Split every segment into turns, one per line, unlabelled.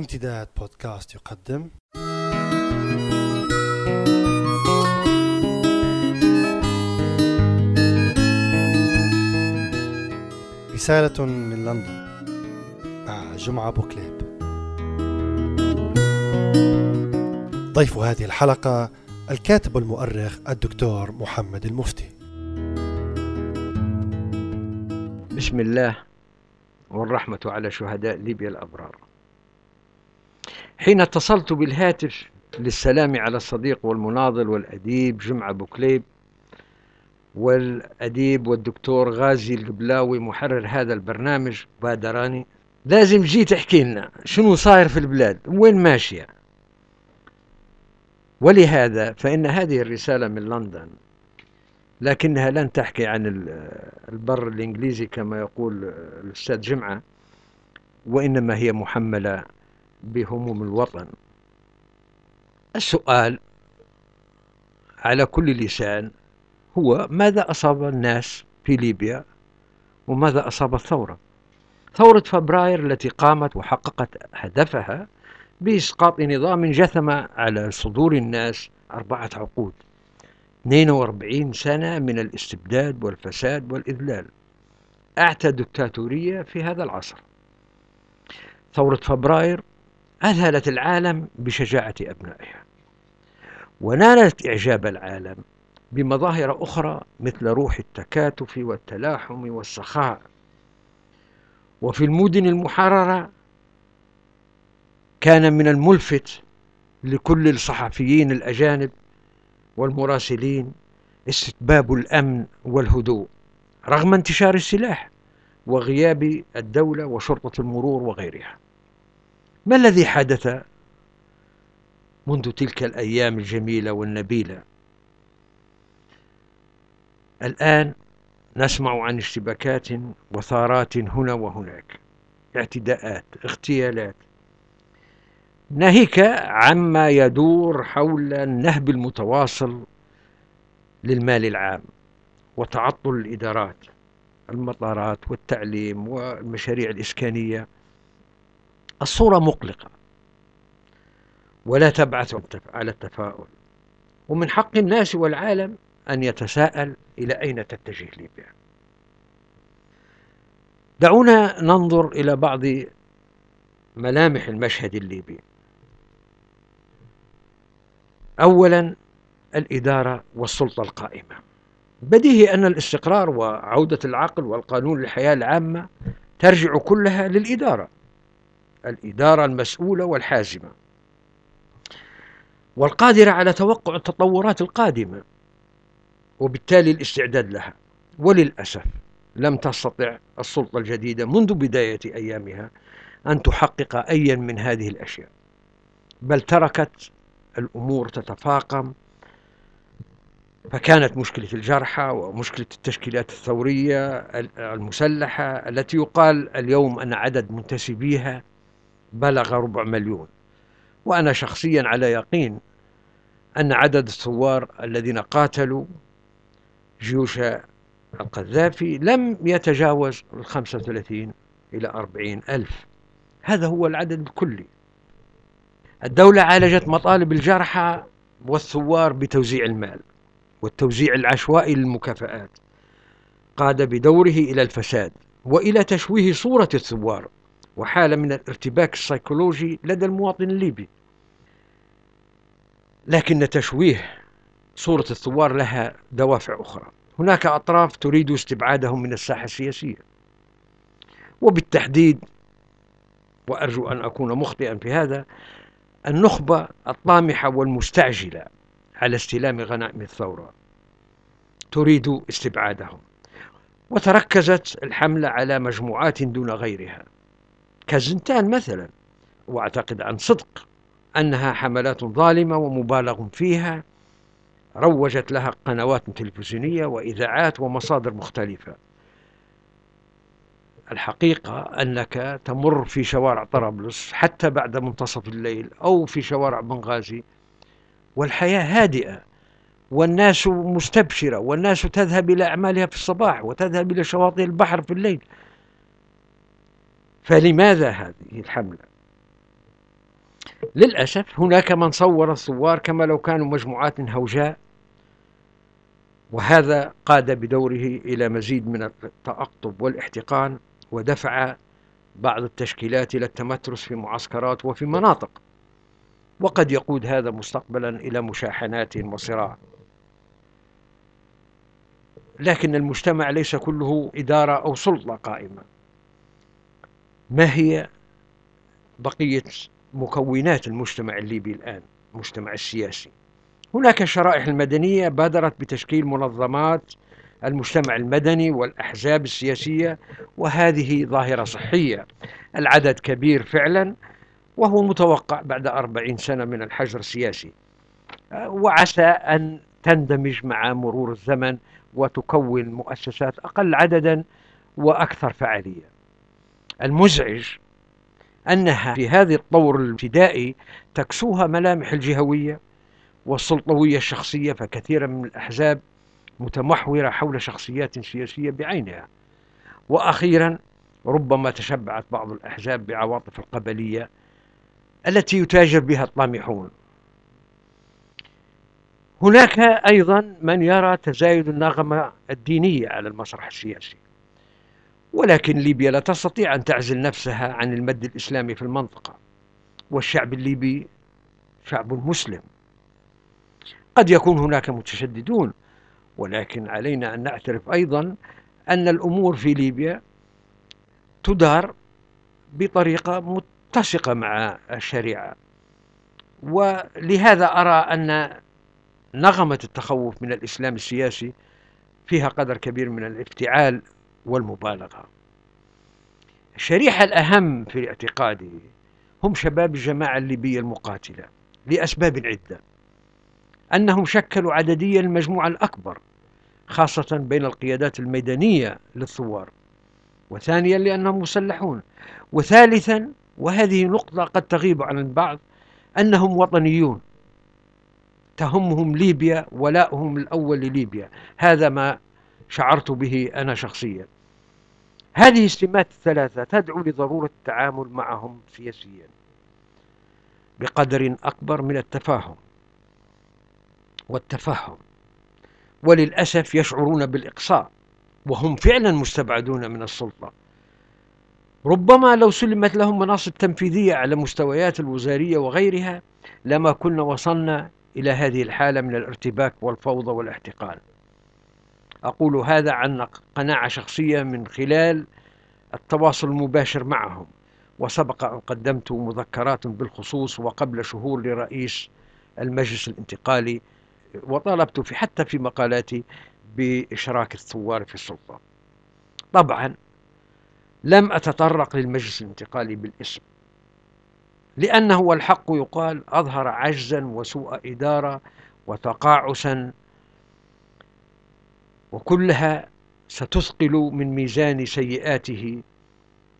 امتداد بودكاست يقدم. رسالة من لندن. مع جمعة بوكليب. ضيف هذه الحلقة الكاتب والمؤرخ الدكتور محمد المفتي.
بسم الله والرحمة على شهداء ليبيا الأبرار. حين اتصلت بالهاتف للسلام على الصديق والمناضل والأديب جمعة بوكليب والأديب والدكتور غازي القبلاوي محرر هذا البرنامج بادراني. لازم جي تحكي لنا شنو صاير في البلاد وين ماشية. ولهذا فإن هذه الرسالة من لندن لكنها لن تحكي عن البر الإنجليزي كما يقول الأستاذ جمعة وإنما هي محملة بهموم الوطن. السؤال على كل لسان هو ماذا أصاب الناس في ليبيا وماذا أصاب الثورة؟ ثورة فبراير التي قامت وحققت هدفها بإسقاط نظام جثم على صدور الناس أربعة عقود 42 سنة من الاستبداد والفساد والإذلال. أعتى دكتاتورية في هذا العصر. ثورة فبراير أذهلت العالم بشجاعة أبنائها ونالت إعجاب العالم بمظاهر أخرى مثل روح التكاتف والتلاحم والسخاء. وفي المدن المحررة كان من الملفت لكل الصحفيين الأجانب والمراسلين استتباب الأمن والهدوء رغم انتشار السلاح وغياب الدولة وشرطة المرور وغيرها. ما الذي حدث منذ تلك الأيام الجميلة والنبيلة؟ الآن نسمع عن اشتباكات وثارات هنا وهناك اعتداءات اغتيالات. ناهيك عما يدور حول النهب المتواصل للمال العام وتعطل الإدارات المطارات والتعليم والمشاريع الإسكانية. الصورة مقلقة. ولا تبعث على التفاؤل. ومن حق الناس والعالم أن يتساءل إلى أين تتجه ليبيا. دعونا ننظر إلى بعض ملامح المشهد الليبي. أولا الإدارة والسلطة القائمة. بديهي أن الاستقرار وعودة العقل والقانون للحياة العامة ترجع كلها للإدارة. الإدارة المسؤولة والحازمة. والقادرة على توقع التطورات القادمة وبالتالي الاستعداد لها. وللأسف لم تستطع السلطة الجديدة منذ بداية أيامها أن تحقق أيا من هذه الأشياء. بل تركت الأمور تتفاقم فكانت مشكلة الجرحى ومشكلة التشكيلات الثورية المسلحة التي يقال اليوم أن عدد منتسبيها بلغ ربع مليون. وأنا شخصيا على يقين أن عدد الثوار الذين قاتلوا جيوش القذافي لم يتجاوز الخمسة وثلاثين إلى أربعين ألف. هذا هو العدد الكلي. الدولة عالجت مطالب الجرحى والثوار بتوزيع المال والتوزيع العشوائي للمكافآت. قاد بدوره إلى الفساد وإلى تشويه صورة الثوار. وحالة من الارتباك السيكولوجي لدى المواطن الليبي. لكن تشويه صورة الثوار لها دوافع أخرى. هناك أطراف تريد استبعادهم من الساحة السياسية. وبالتحديد وأرجو أن أكون مخطئا في هذا النخبة الطامحة والمستعجلة على استلام غنائم الثورة. تريد استبعادهم. وتركزت الحملة على مجموعات دون غيرها. كزنتان مثلا وأعتقد عن صدق أنها حملات ظالمة ومبالغ فيها روجت لها قنوات تلفزيونية وإذاعات ومصادر مختلفة. الحقيقة أنك تمر في شوارع طرابلس حتى بعد منتصف الليل أو في شوارع بنغازي والحياة هادئة والناس مستبشرة والناس تذهب إلى أعمالها في الصباح وتذهب إلى شواطئ البحر في الليل. فلماذا هذه الحملة؟ للأسف هناك من صور الثوار كما لو كانوا مجموعات هوجاء وهذا قاد بدوره إلى مزيد من التأقطب والإحتقان ودفع بعض التشكيلات إلى التمترس في معسكرات وفي مناطق. وقد يقود هذا مستقبلا إلى مشاحنات وصراع. لكن المجتمع ليس كله إدارة أو سلطة قائمة. ما هي بقية مكونات المجتمع الليبي الآن المجتمع السياسي؟ هناك الشرائح المدنية بادرت بتشكيل منظمات المجتمع المدني والأحزاب السياسية وهذه ظاهرة صحية. العدد كبير فعلا وهو متوقع بعد أربعين سنة من الحجر السياسي. وعسى أن تندمج مع مرور الزمن وتكون مؤسسات أقل عددا وأكثر فعالية. المزعج أنها في هذه الطور الابتدائي تكسوها ملامح الجهوية والسلطوية الشخصية فكثيرا من الأحزاب متمحورة حول شخصيات سياسية بعينها. وأخيرا ربما تشبعت بعض الأحزاب بعواطف القبلية التي يتاجر بها الطامحون. هناك أيضا من يرى تزايد النغمة الدينية على المسرح السياسي. ولكن ليبيا لا تستطيع أن تعزل نفسها عن المد الإسلامي في المنطقة. والشعب الليبي شعب مسلم. قد يكون هناك متشددون ولكن علينا أن نعترف أيضا أن الأمور في ليبيا تدار بطريقة متسقة مع الشريعة. ولهذا أرى أن نغمة التخوف من الإسلام السياسي فيها قدر كبير من الافتعال والمبالغة. الشريحة الأهم في اعتقادي هم شباب الجماعة الليبية المقاتلة لأسباب عدة أنهم شكلوا عدديا المجموعة الأكبر خاصة بين القيادات الميدانية للثوار. وثانيا لأنهم مسلحون. وثالثا وهذه نقطة قد تغيب عن البعض أنهم وطنيون. تهمهم ليبيا ولاؤهم الأول لليبيا. هذا ما شعرت به أنا شخصيا. هذه السمات الثلاثة تدعو لضرورة التعامل معهم سياسيا بقدر أكبر من التفاهم والتفهم. وللأسف يشعرون بالإقصاء وهم فعلا مستبعدون من السلطة. ربما لو سلمت لهم مناصب تنفيذية على مستويات الوزارية وغيرها لما كنا وصلنا إلى هذه الحالة من الارتباك والفوضى والاحتقان. أقول هذا عن قناعة شخصية من خلال التواصل المباشر معهم وسبق أن قدمت مذكرات بالخصوص وقبل شهور لرئيس المجلس الانتقالي وطالبت في حتى في مقالاتي بإشراك الثوار في السلطة. طبعا لم أتطرق للمجلس الانتقالي بالاسم لأنه والحق يقال أظهر عجزا وسوء إدارة وتقاعسا وكلها ستثقل من ميزان سيئاته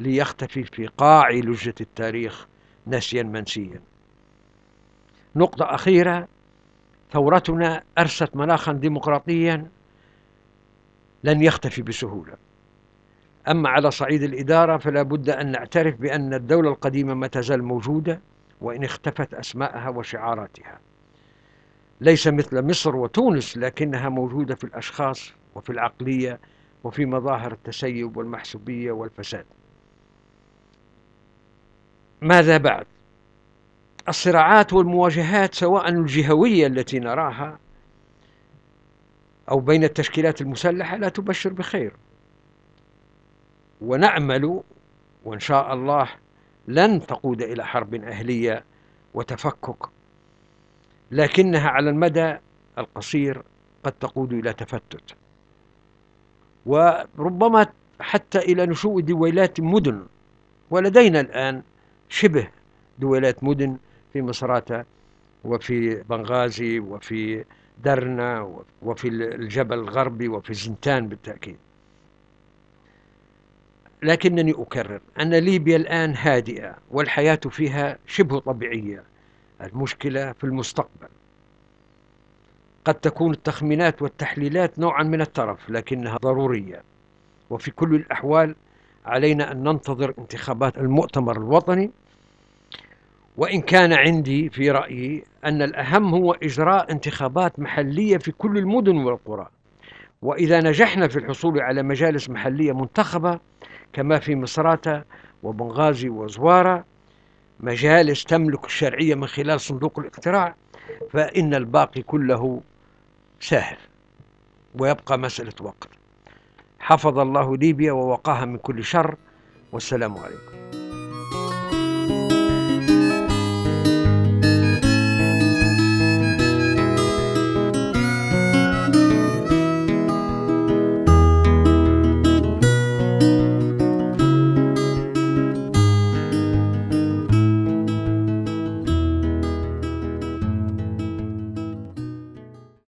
ليختفي في قاع لجة التاريخ نسيا منسيا. نقطة أخيرة ثورتنا أرست مناخا ديمقراطيا لن يختفي بسهولة. أما على صعيد الإدارة فلا بد أن نعترف بأن الدولة القديمة ما تزال موجودة وإن اختفت أسماءها وشعاراتها. ليس مثل مصر وتونس لكنها موجودة في الأشخاص وفي العقلية وفي مظاهر التسيب والمحسوبية والفساد ماذا بعد؟ الصراعات والمواجهات سواء الجهوية التي نراها أو بين التشكيلات المسلحة لا تبشر بخير ونأمل وإن شاء الله لن تقود إلى حرب أهلية وتفكك لكنها على المدى القصير قد تقود إلى تفتت. وربما حتى إلى نشوء دويلات مدن. ولدينا الآن شبه دويلات مدن في مصراتة وفي بنغازي وفي درنا وفي الجبل الغربي وفي زنتان بالتأكيد. لكنني أكرر أن ليبيا الآن هادئة والحياة فيها شبه طبيعية. المشكلة في المستقبل. قد تكون التخمينات والتحليلات نوعا من الترف لكنها ضرورية. وفي كل الأحوال علينا أن ننتظر انتخابات المؤتمر الوطني. وإن كان عندي في رأيي أن الأهم هو إجراء انتخابات محلية في كل المدن والقرى. وإذا نجحنا في الحصول على مجالس محلية منتخبة كما في مصراتة وبنغازي وزوارة مجالس تملك الشرعية من خلال صندوق الاقتراع فإن الباقي كله سهل ويبقى مسألة وقت حفظ الله ليبيا ووقاها من كل شر والسلام عليكم.